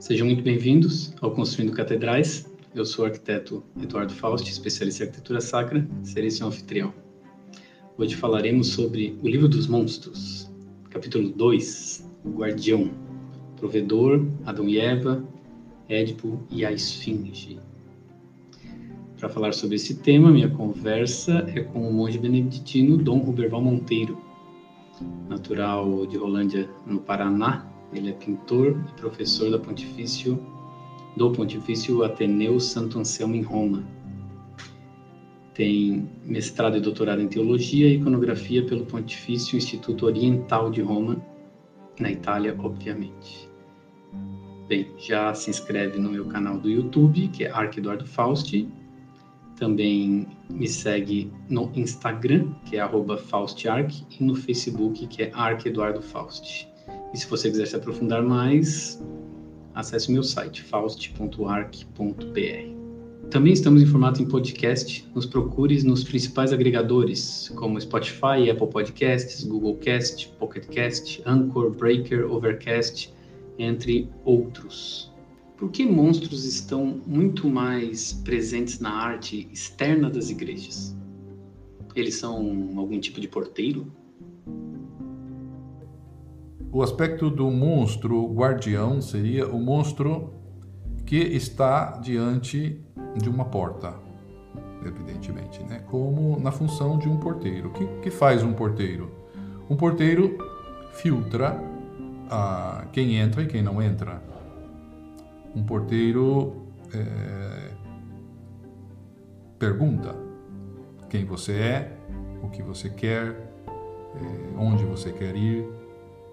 Sejam muito bem-vindos ao Construindo Catedrais. Eu sou o arquiteto Eduardo Faust, especialista em arquitetura sacra, serei seu anfitrião. Hoje falaremos sobre o Livro dos Monstros, capítulo 2, o Guardião, Provedor, Adão e Eva, Édipo e a Esfinge. Para falar sobre esse tema, minha conversa é com o monge beneditino Dom Ruberval Monteiro, natural de Rolândia, no Paraná, ele é pintor e professor Pontifício, do Pontifício Ateneu Santo Anselmo em Roma. Tem mestrado e doutorado em Teologia e Iconografia pelo Pontifício Instituto Oriental de Roma, na Itália, obviamente. Bem, já se inscreve no meu canal do YouTube, que é Arc Eduardo Fausti. Também me segue no Instagram, que é @faustiarc, e no Facebook, que é Arc Eduardo Fausti. E se você quiser se aprofundar mais, acesse meu site, faust.arc.br. Também estamos em formato em podcast. Nos procure nos principais agregadores, como Spotify, Apple Podcasts, Google Cast, Pocket Cast, Anchor, Breaker, Overcast, entre outros. Por que monstros estão muito mais presentes na arte externa das igrejas? Eles são algum tipo de porteiro? O aspecto do monstro guardião seria o monstro que está diante de uma porta, evidentemente, né? como na função de um porteiro. O que, que faz um porteiro? Um porteiro filtra a quem entra e quem não entra. Um porteiro é, pergunta quem você é, o que você quer, é, onde você quer ir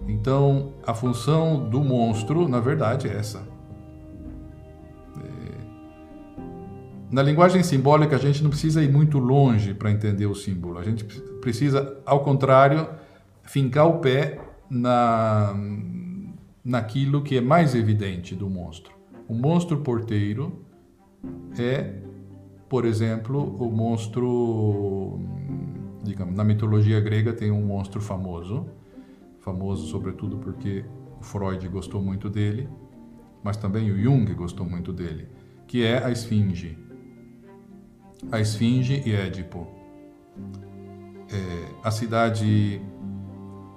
então, a função do monstro, na verdade, é essa. É... Na linguagem simbólica, a gente não precisa ir muito longe para entender o símbolo. A gente precisa, ao contrário, fincar o pé na, naquilo que é mais evidente do monstro. O monstro porteiro é, por exemplo, o monstro, digamos, na mitologia grega tem um monstro famoso, famoso sobretudo porque Freud gostou muito dele, mas também o Jung gostou muito dele, que é a Esfinge. A Esfinge e Édipo. É, a cidade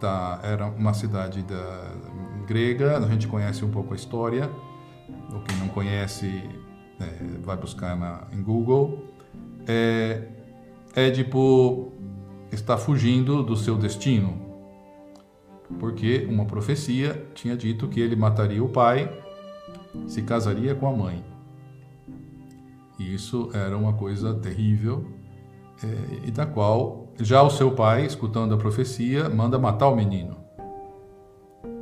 da, era uma cidade da, grega, a gente conhece um pouco a história, ou quem não conhece é, vai buscar na, em Google. É, Édipo está fugindo do seu destino, porque uma profecia tinha dito que ele mataria o pai, se casaria com a mãe. E isso era uma coisa terrível, é, e da qual já o seu pai, escutando a profecia, manda matar o menino.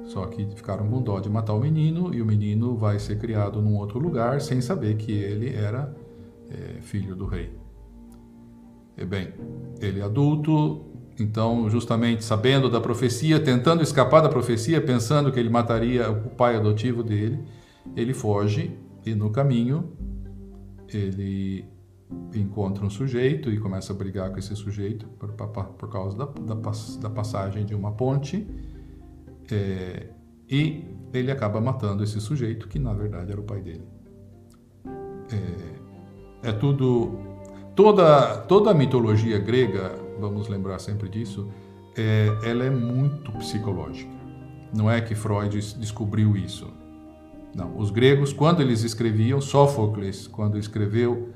Só que ficaram com dó de matar o menino e o menino vai ser criado num outro lugar sem saber que ele era é, filho do rei. E bem, ele adulto então, justamente sabendo da profecia, tentando escapar da profecia, pensando que ele mataria o pai adotivo dele, ele foge e no caminho ele encontra um sujeito e começa a brigar com esse sujeito por, por causa da, da, da, passagem de uma ponte é, e ele acaba matando esse sujeito que na verdade era o pai dele. É, é tudo toda toda a mitologia grega vamos lembrar sempre disso, é, ela é muito psicológica. Não é que Freud descobriu isso. Não, os gregos, quando eles escreviam, Sófocles, quando escreveu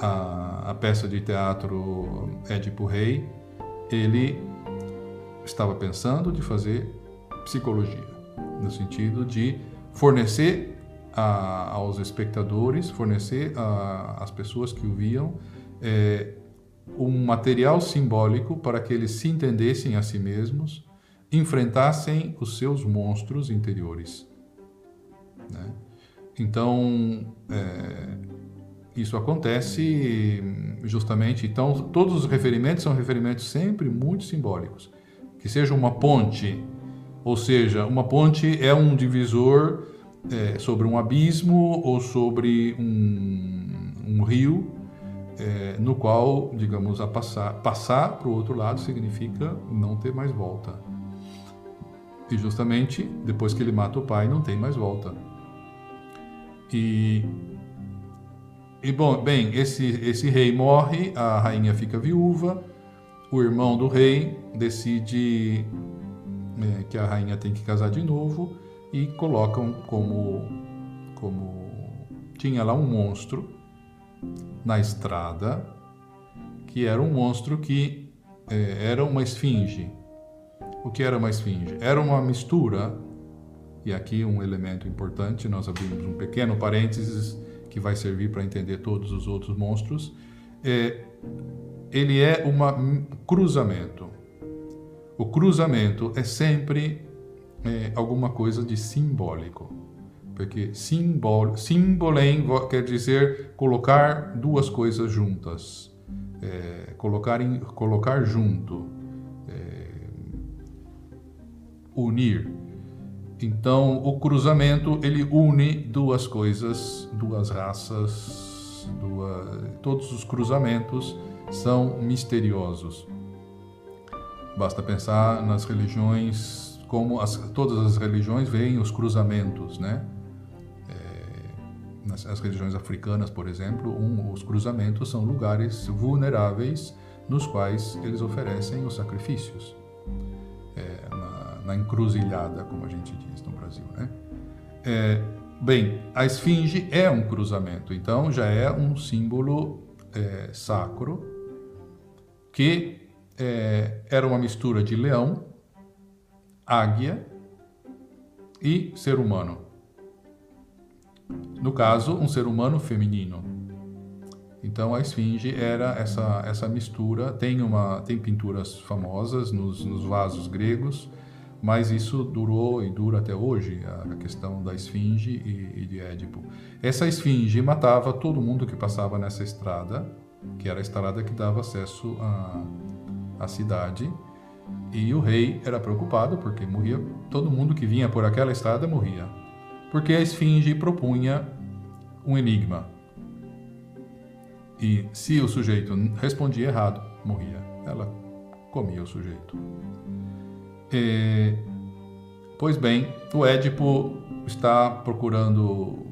a, a peça de teatro Édipo Rei, ele estava pensando de fazer psicologia, no sentido de fornecer a, aos espectadores, fornecer às pessoas que o viam, é, um material simbólico para que eles se entendessem a si mesmos, enfrentassem os seus monstros interiores. Né? Então, é, isso acontece justamente. Então, todos os referimentos são referimentos sempre muito simbólicos. Que seja uma ponte, ou seja, uma ponte é um divisor é, sobre um abismo ou sobre um, um rio é, no qual, digamos, a passar passar para o outro lado significa não ter mais volta. E justamente depois que ele mata o pai, não tem mais volta. E, e bom, bem, esse, esse rei morre, a rainha fica viúva, o irmão do rei decide é, que a rainha tem que casar de novo e colocam como, como tinha lá um monstro na estrada, que era um monstro que é, era uma esfinge. O que era uma esfinge? Era uma mistura, e aqui um elemento importante, nós abrimos um pequeno parênteses que vai servir para entender todos os outros monstros. É, ele é um cruzamento. O cruzamento é sempre é, alguma coisa de simbólico. Porque simbol, simbolem quer dizer colocar duas coisas juntas, é, colocar, em, colocar junto, é, unir. Então, o cruzamento ele une duas coisas, duas raças, duas, todos os cruzamentos são misteriosos. Basta pensar nas religiões, como as, todas as religiões veem os cruzamentos, né? Nas as religiões africanas, por exemplo, um, os cruzamentos são lugares vulneráveis nos quais eles oferecem os sacrifícios. É, na, na, encruzilhada, como a gente diz no Brasil, né? É, bem, a esfinge é um cruzamento, então já é um símbolo é, sacro que é, era uma mistura de leão, águia e ser humano. No caso, um ser humano feminino. Então a esfinge era essa essa mistura. Tem uma tem pinturas famosas nos, nos vasos gregos, mas isso durou e dura até hoje a, questão da esfinge e, e de Édipo. Essa esfinge matava todo mundo que passava nessa estrada, que era a estrada que dava acesso a a cidade e o rei era preocupado porque morria todo mundo que vinha por aquela estrada morria porque a esfinge propunha um enigma. E se o sujeito respondia errado morria. Ela comia o sujeito. E, pois bem o Édipo está procurando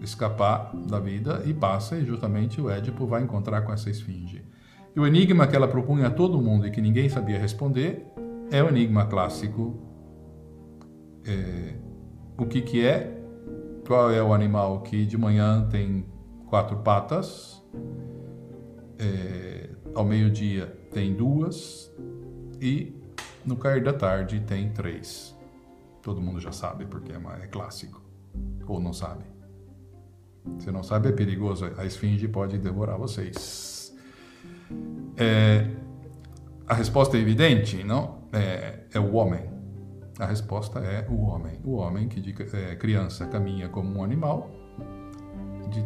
escapar da vida e passa e justamente o Édipo vai encontrar com essa esfinge. E o enigma que ela propunha a todo mundo e que ninguém sabia responder é o enigma clássico. É, o que, que é? Qual é o animal que de manhã tem quatro patas, é, ao meio-dia tem duas e no cair da tarde tem três. Todo mundo já sabe porque é, é clássico. Ou não sabe. Se não sabe, é perigoso. A esfinge pode devorar vocês. É, a resposta é evidente, não? É, é, o homem. A resposta é o homem. O homem que de é, criança caminha como um animal de,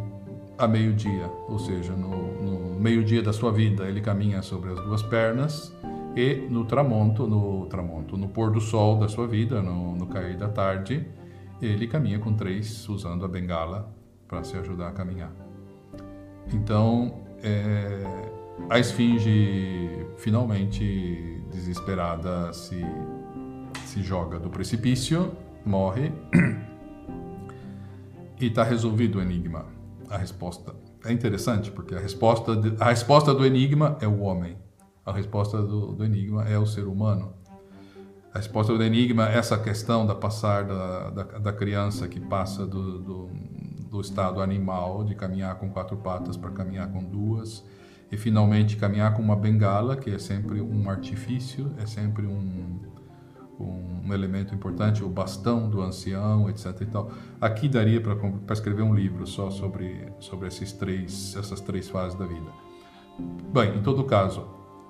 a meio-dia, ou seja, no, no meio-dia da sua vida ele caminha sobre as duas pernas e no tramonto, no tramonto, no pôr do sol da sua vida, no, no cair da tarde, ele caminha com três usando a bengala para se ajudar a caminhar. Então, é, a esfinge, finalmente desesperada, se, se joga do precipício, morre e está resolvido o enigma. A resposta é interessante porque a resposta, de, a resposta do enigma é o homem, a resposta do, do, enigma é o ser humano. A resposta do enigma é essa questão da passar da, da, da criança que passa do, do, do estado animal, de caminhar com quatro patas para caminhar com duas e finalmente caminhar com uma bengala, que é sempre um artifício, é sempre um, um elemento importante, o bastão do ancião, etc. E tal. Aqui daria para escrever um livro só sobre, sobre esses três, essas três fases da vida. Bem, em todo caso,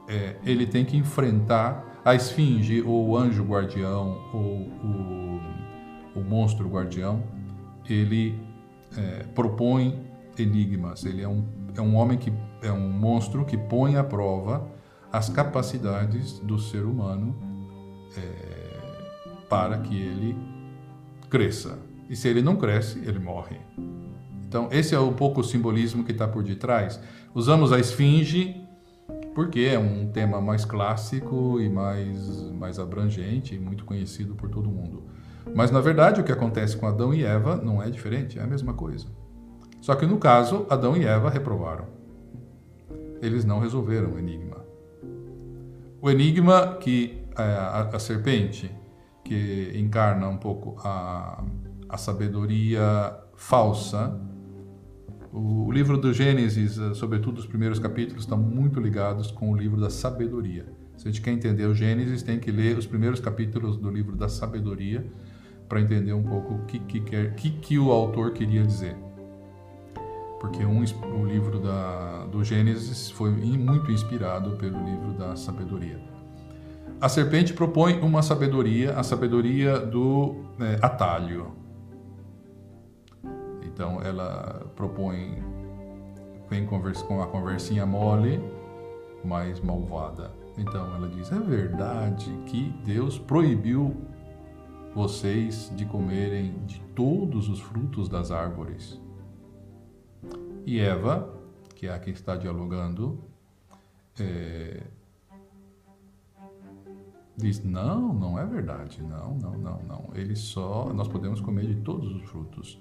é, ele tem que enfrentar a esfinge, ou o anjo guardião, ou o, o monstro guardião. Ele é, propõe enigmas, ele é um, é um homem que é um monstro que põe à prova as capacidades do ser humano é, para que ele cresça. E se ele não cresce, ele morre. Então, esse é um pouco o simbolismo que está por detrás. Usamos a esfinge porque é um tema mais clássico e mais, mais abrangente e muito conhecido por todo mundo. Mas na verdade o que acontece com Adão e Eva não é diferente, é a mesma coisa. Só que no caso, Adão e Eva reprovaram. Eles não resolveram o enigma. O enigma que a, é, a, a serpente, que encarna um pouco a, a sabedoria falsa, o, livro do Gênesis, eh, sobretudo os primeiros capítulos, estão muito ligados com o livro da sabedoria. Se a gente quer entender o Gênesis, tem que ler os primeiros capítulos do livro da sabedoria para entender um pouco o que, que, quer, que, que o autor queria dizer. Porque um, o livro da, do Gênesis foi muito inspirado pelo livro da sabedoria. A serpente propõe uma sabedoria, a sabedoria do é, atalho. Então ela propõe, vem com a conversinha mole, mas malvada. Então ela diz: é verdade que Deus proibiu vocês de comerem de todos os frutos das árvores. E Eva, que é a que está dialogando, é, diz: não, não é verdade, não, não, não, não. Ele só, nós podemos comer de todos os frutos.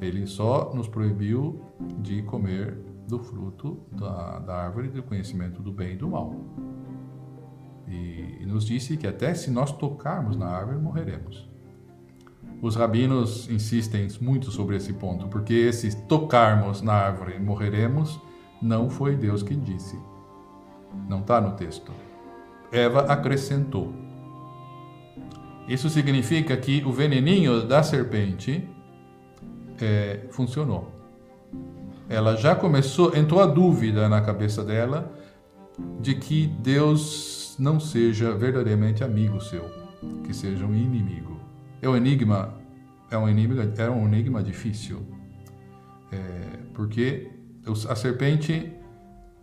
Ele só nos proibiu de comer do fruto da, da árvore do conhecimento do bem e do mal. E, e nos disse que até se nós tocarmos na árvore, morreremos. Os rabinos insistem muito sobre esse ponto, porque esse tocarmos na árvore morreremos não foi Deus que disse. Não está no texto. Eva acrescentou. Isso significa que o veneninho da serpente é, funcionou. Ela já começou, entrou a dúvida na cabeça dela de que Deus não seja verdadeiramente amigo seu, que seja um inimigo. É um enigma, é um enigma, é um enigma difícil, é, porque a serpente,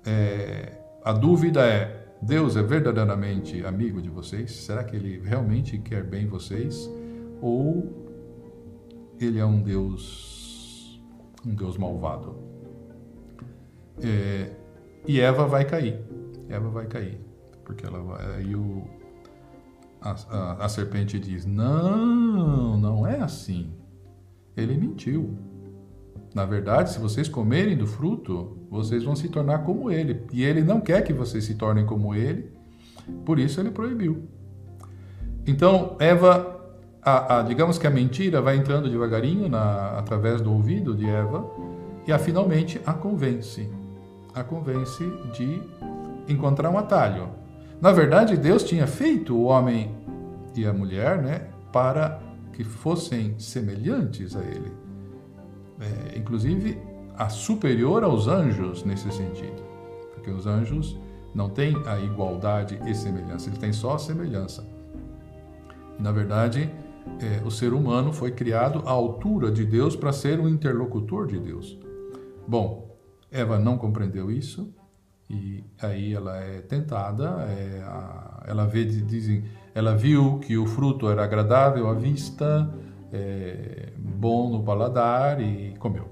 é, a dúvida é, Deus é verdadeiramente amigo de vocês? Será que Ele realmente quer bem vocês? Ou Ele é um Deus, um Deus malvado? É, e Eva vai cair. Eva vai cair, porque ela vai, aí o a, a, a serpente diz: Não, não é assim. Ele mentiu. Na verdade, se vocês comerem do fruto, vocês vão se tornar como ele. E ele não quer que vocês se tornem como ele, por isso ele proibiu. Então, Eva, a, a, digamos que a mentira vai entrando devagarinho na, através do ouvido de Eva e a, finalmente a convence. A convence de encontrar um atalho. Na verdade, Deus tinha feito o homem e a mulher né, para que fossem semelhantes a ele. É, inclusive, a superior aos anjos nesse sentido. Porque os anjos não têm a igualdade e semelhança, eles têm só a semelhança. Na verdade, é, o ser humano foi criado à altura de Deus para ser um interlocutor de Deus. Bom, Eva não compreendeu isso e aí ela é tentada, é, a, ela vê, dizem, ela viu que o fruto era agradável à vista, é, bom no paladar e comeu.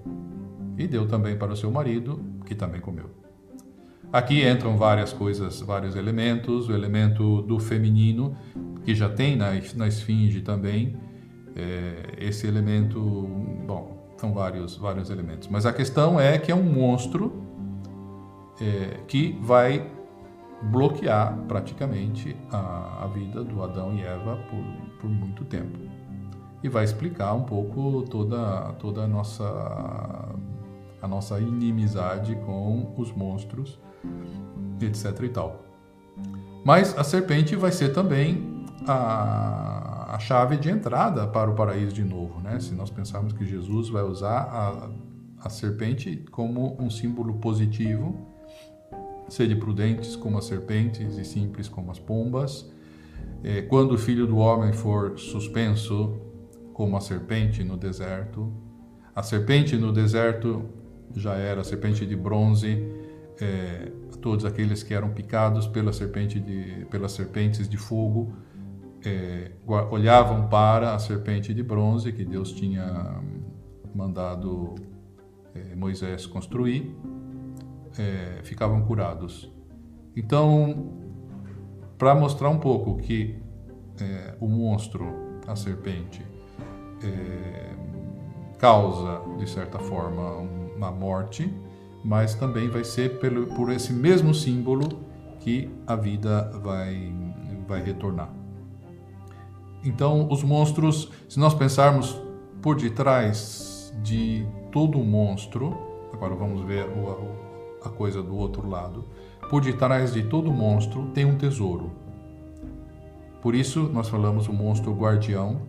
E deu também para o seu marido, que também comeu. Aqui entram várias coisas, vários elementos, o elemento do feminino, que já tem na, na esfinge também, é, esse elemento, bom, são vários, vários elementos. Mas a questão é que é um monstro é, que vai bloquear praticamente a, a, vida do Adão e Eva por, por muito tempo. E vai explicar um pouco toda, toda a, nossa, a nossa inimizade com os monstros, etc. e tal. Mas a serpente vai ser também a, a chave de entrada para o paraíso de novo. Né? Se nós pensarmos que Jesus vai usar a, a serpente como um símbolo positivo Sede prudentes como as serpentes e simples como as pombas. É, quando o filho do homem for suspenso como a serpente no deserto, a serpente no deserto já era a serpente de bronze, é, todos aqueles que eram picados pela serpente de, pelas serpentes de fogo é, olhavam para a serpente de bronze que Deus tinha mandado é, Moisés construir é, ficavam curados. Então, para mostrar um pouco que é, o monstro a serpente é, causa, de certa forma, uma morte, mas também vai ser pelo, por esse mesmo símbolo que a vida vai, vai retornar. Então, os monstros, se nós pensarmos por detrás de todo monstro, agora vamos ver a coisa do outro lado, por detrás de todo monstro tem um tesouro. Por isso, nós falamos o monstro guardião.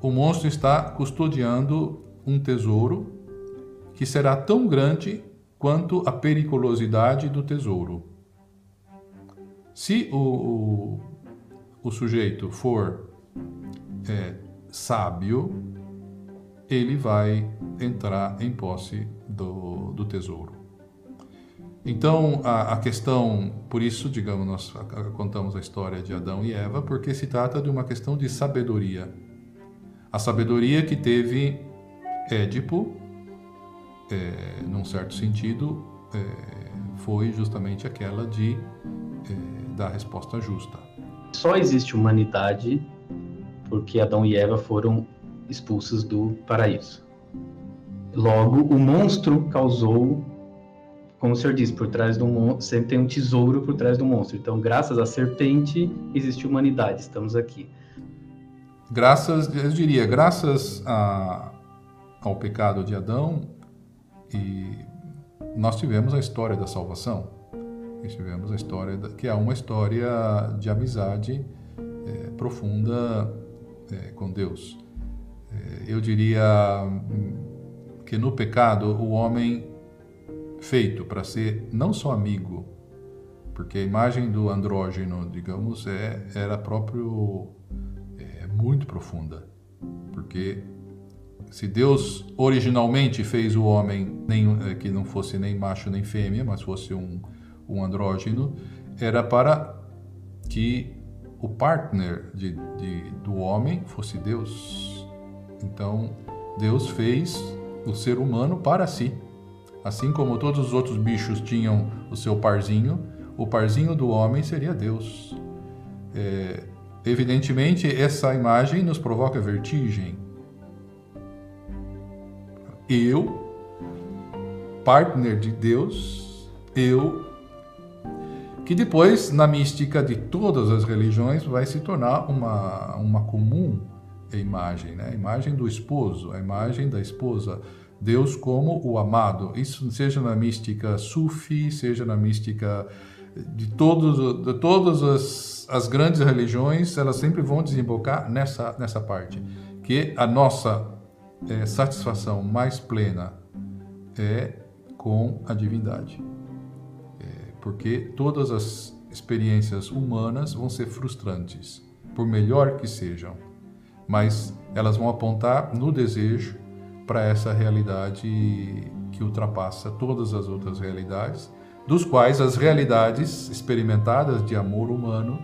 O monstro está custodiando um tesouro que será tão grande quanto a periculosidade do tesouro. Se o, o, o sujeito for é, sábio, ele vai entrar em posse do, do tesouro. Então, a, a, questão, por isso, digamos, nós contamos a história de Adão e Eva, porque se trata de uma questão de sabedoria. A sabedoria que teve Édipo, é, num certo sentido, é, foi justamente aquela de é, dar resposta justa. Só existe humanidade porque Adão e Eva foram expulsos do paraíso. Logo, o monstro causou como o senhor disse, por trás do monstro, sempre tem um tesouro por trás do monstro. Então, graças à serpente, existe humanidade. Estamos aqui. Graças, eu diria, graças a, ao pecado de Adão, e nós tivemos a história da salvação. E tivemos a história, da, que é uma história de amizade é, profunda é, com Deus. É, eu diria que no pecado o homem feito para ser não só amigo, porque a imagem do andrógeno, digamos, é, era próprio muito profunda, porque se Deus originalmente fez o homem nem, é, que não fosse nem macho nem fêmea, mas fosse um, um andrógeno, era para que o partner de, de, do homem fosse Deus. Então, Deus fez o ser humano para si. Assim como todos os outros bichos tinham o seu parzinho, o parzinho do homem seria Deus. É, evidentemente, essa imagem nos provoca vertigem. Eu, partner de Deus, eu, que depois, na mística de todas as religiões, vai se tornar uma, uma comum imagem, né? a imagem do esposo, a imagem da esposa Deus como o amado. Isso seja na mística sufi, seja na mística de, todos, de todas as, as grandes religiões, elas sempre vão desembocar nessa, nessa parte. Que a nossa é, satisfação mais plena é com a divindade. É, porque todas as experiências humanas vão ser frustrantes, por melhor que sejam, mas elas vão apontar no desejo para essa realidade que ultrapassa todas as outras realidades, dos quais as realidades experimentadas de amor humano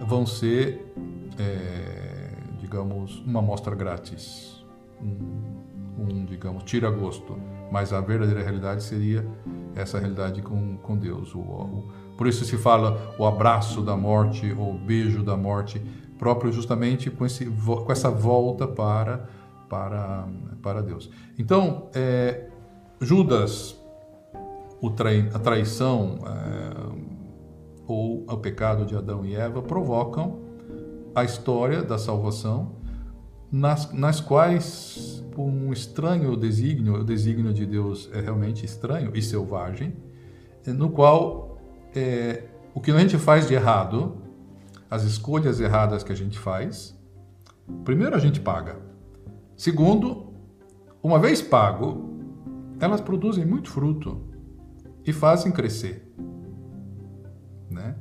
vão ser, é, digamos, uma amostra grátis, um, um, digamos, tira-gosto. Mas a verdadeira realidade seria essa realidade com, com Deus. O, o, por isso se fala o abraço da morte ou beijo da morte, próprio justamente com, esse, com essa volta para para, para Deus. Então, é, Judas, trai, a traição é, ou o pecado de Adão e Eva provocam a história da salvação, nas, nas quais, por um estranho desígnio, o desígnio de Deus é realmente estranho e selvagem, no qual é, o que a gente faz de errado, as escolhas erradas que a gente faz, primeiro a gente paga. Segundo, uma vez pago, elas produzem muito fruto e fazem crescer. Né?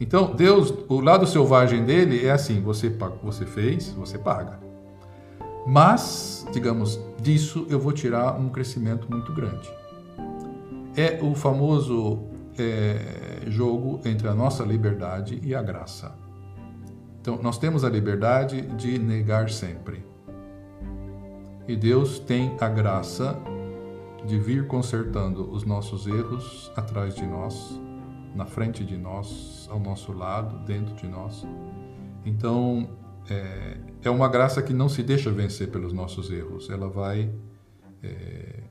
Então, Deus, o lado selvagem dele é assim: você, você fez, você paga. Mas, digamos, disso eu vou tirar um crescimento muito grande. É o famoso é, jogo entre a nossa liberdade e a graça. Então, nós temos a liberdade de negar sempre. E Deus tem a graça de vir consertando os nossos erros atrás de nós, na frente de nós, ao nosso lado, dentro de nós. Então, é, é uma graça que não se deixa vencer pelos nossos erros. Ela vai. É,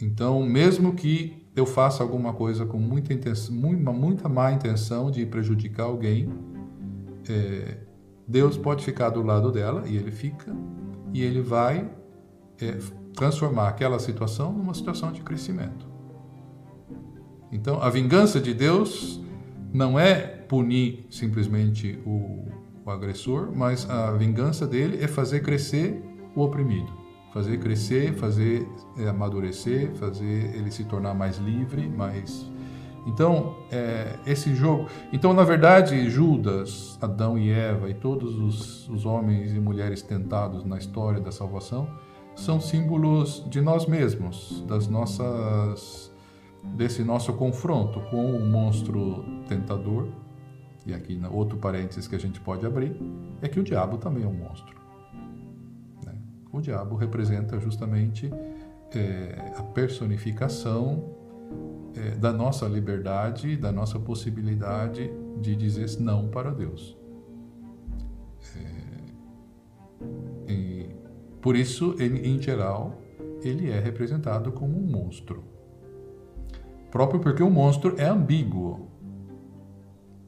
então, mesmo que eu faça alguma coisa com muita, intenção, muita, má intenção de prejudicar alguém, é, Deus pode ficar do lado dela, e ele fica, e ele vai é, transformar aquela situação numa situação de crescimento. Então, a vingança de Deus não é punir simplesmente o, o agressor, mas a vingança dele é fazer crescer o oprimido, fazer crescer, fazer é, amadurecer, fazer ele se tornar mais livre, mais então, é, esse jogo. Então, na verdade, Judas, Adão e Eva e todos os, os, homens e mulheres tentados na história da salvação são símbolos de nós mesmos, das nossas desse nosso confronto com o monstro tentador. E aqui outro parênteses que a gente pode abrir é que o diabo também é um monstro. Né? O diabo representa justamente é, a personificação é, da nossa liberdade, da nossa possibilidade de dizer não para Deus. É, por isso, ele, em geral, ele é representado como um monstro. Próprio porque o monstro é ambíguo.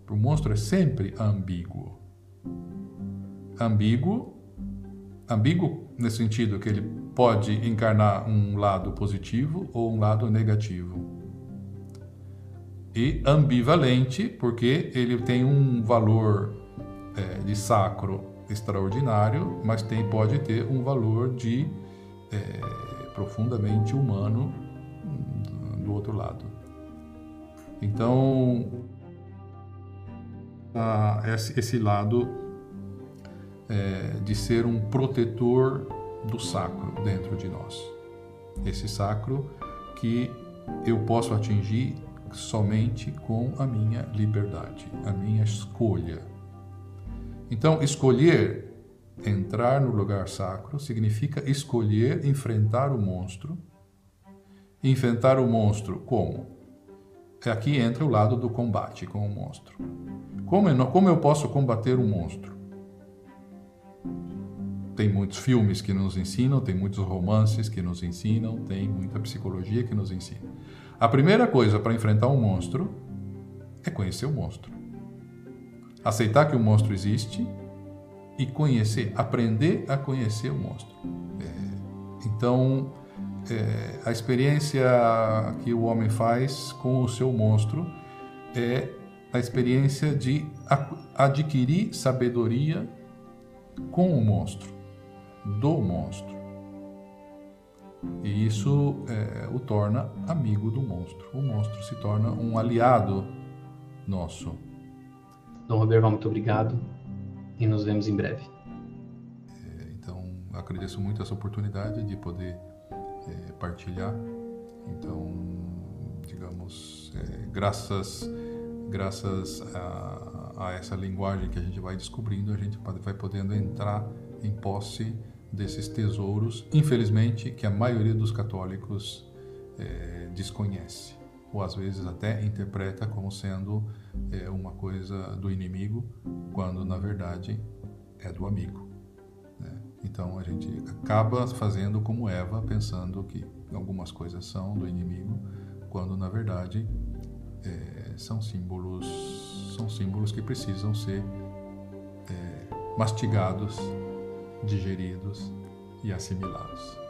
O monstro é sempre ambíguo. Ambíguo, ambíguo nesse sentido que ele pode encarnar um lado positivo ou um lado negativo e ambivalente, porque ele tem um valor é, de sacro extraordinário, mas tem, pode ter um valor de é, profundamente humano do outro lado. Então, a, esse, esse, lado é, de ser um protetor do sacro dentro de nós. Esse sacro que eu posso atingir somente com a minha liberdade, a minha escolha. Então, escolher entrar no lugar sacro significa escolher enfrentar o monstro. Enfrentar o monstro como? Aqui entra o lado do combate com o monstro. Como eu, posso combater um monstro? Tem muitos filmes que nos ensinam, tem muitos romances que nos ensinam, tem muita psicologia que nos ensina. A primeira coisa para enfrentar um monstro é conhecer o monstro. Aceitar que o monstro existe e conhecer, aprender a conhecer o monstro. É, então, é, a experiência que o homem faz com o seu monstro é a experiência de adquirir sabedoria com o monstro, do monstro. E isso é, o torna amigo do monstro. O monstro se torna um aliado nosso. Dom Roberval, muito obrigado e nos vemos em breve. É, então, agradeço muito essa oportunidade de poder é, partilhar. Então, digamos, é, graças, graças a, a essa linguagem que a gente vai descobrindo, a gente vai podendo entrar em posse desses tesouros, infelizmente, que a maioria dos católicos é, desconhece, ou às vezes até interpreta como sendo é, uma coisa do inimigo, quando na verdade é do amigo. Né? Então a gente acaba fazendo como Eva, pensando que algumas coisas são do inimigo, quando na verdade é, são símbolos, são símbolos que precisam ser mastigados digeridos e assimilados.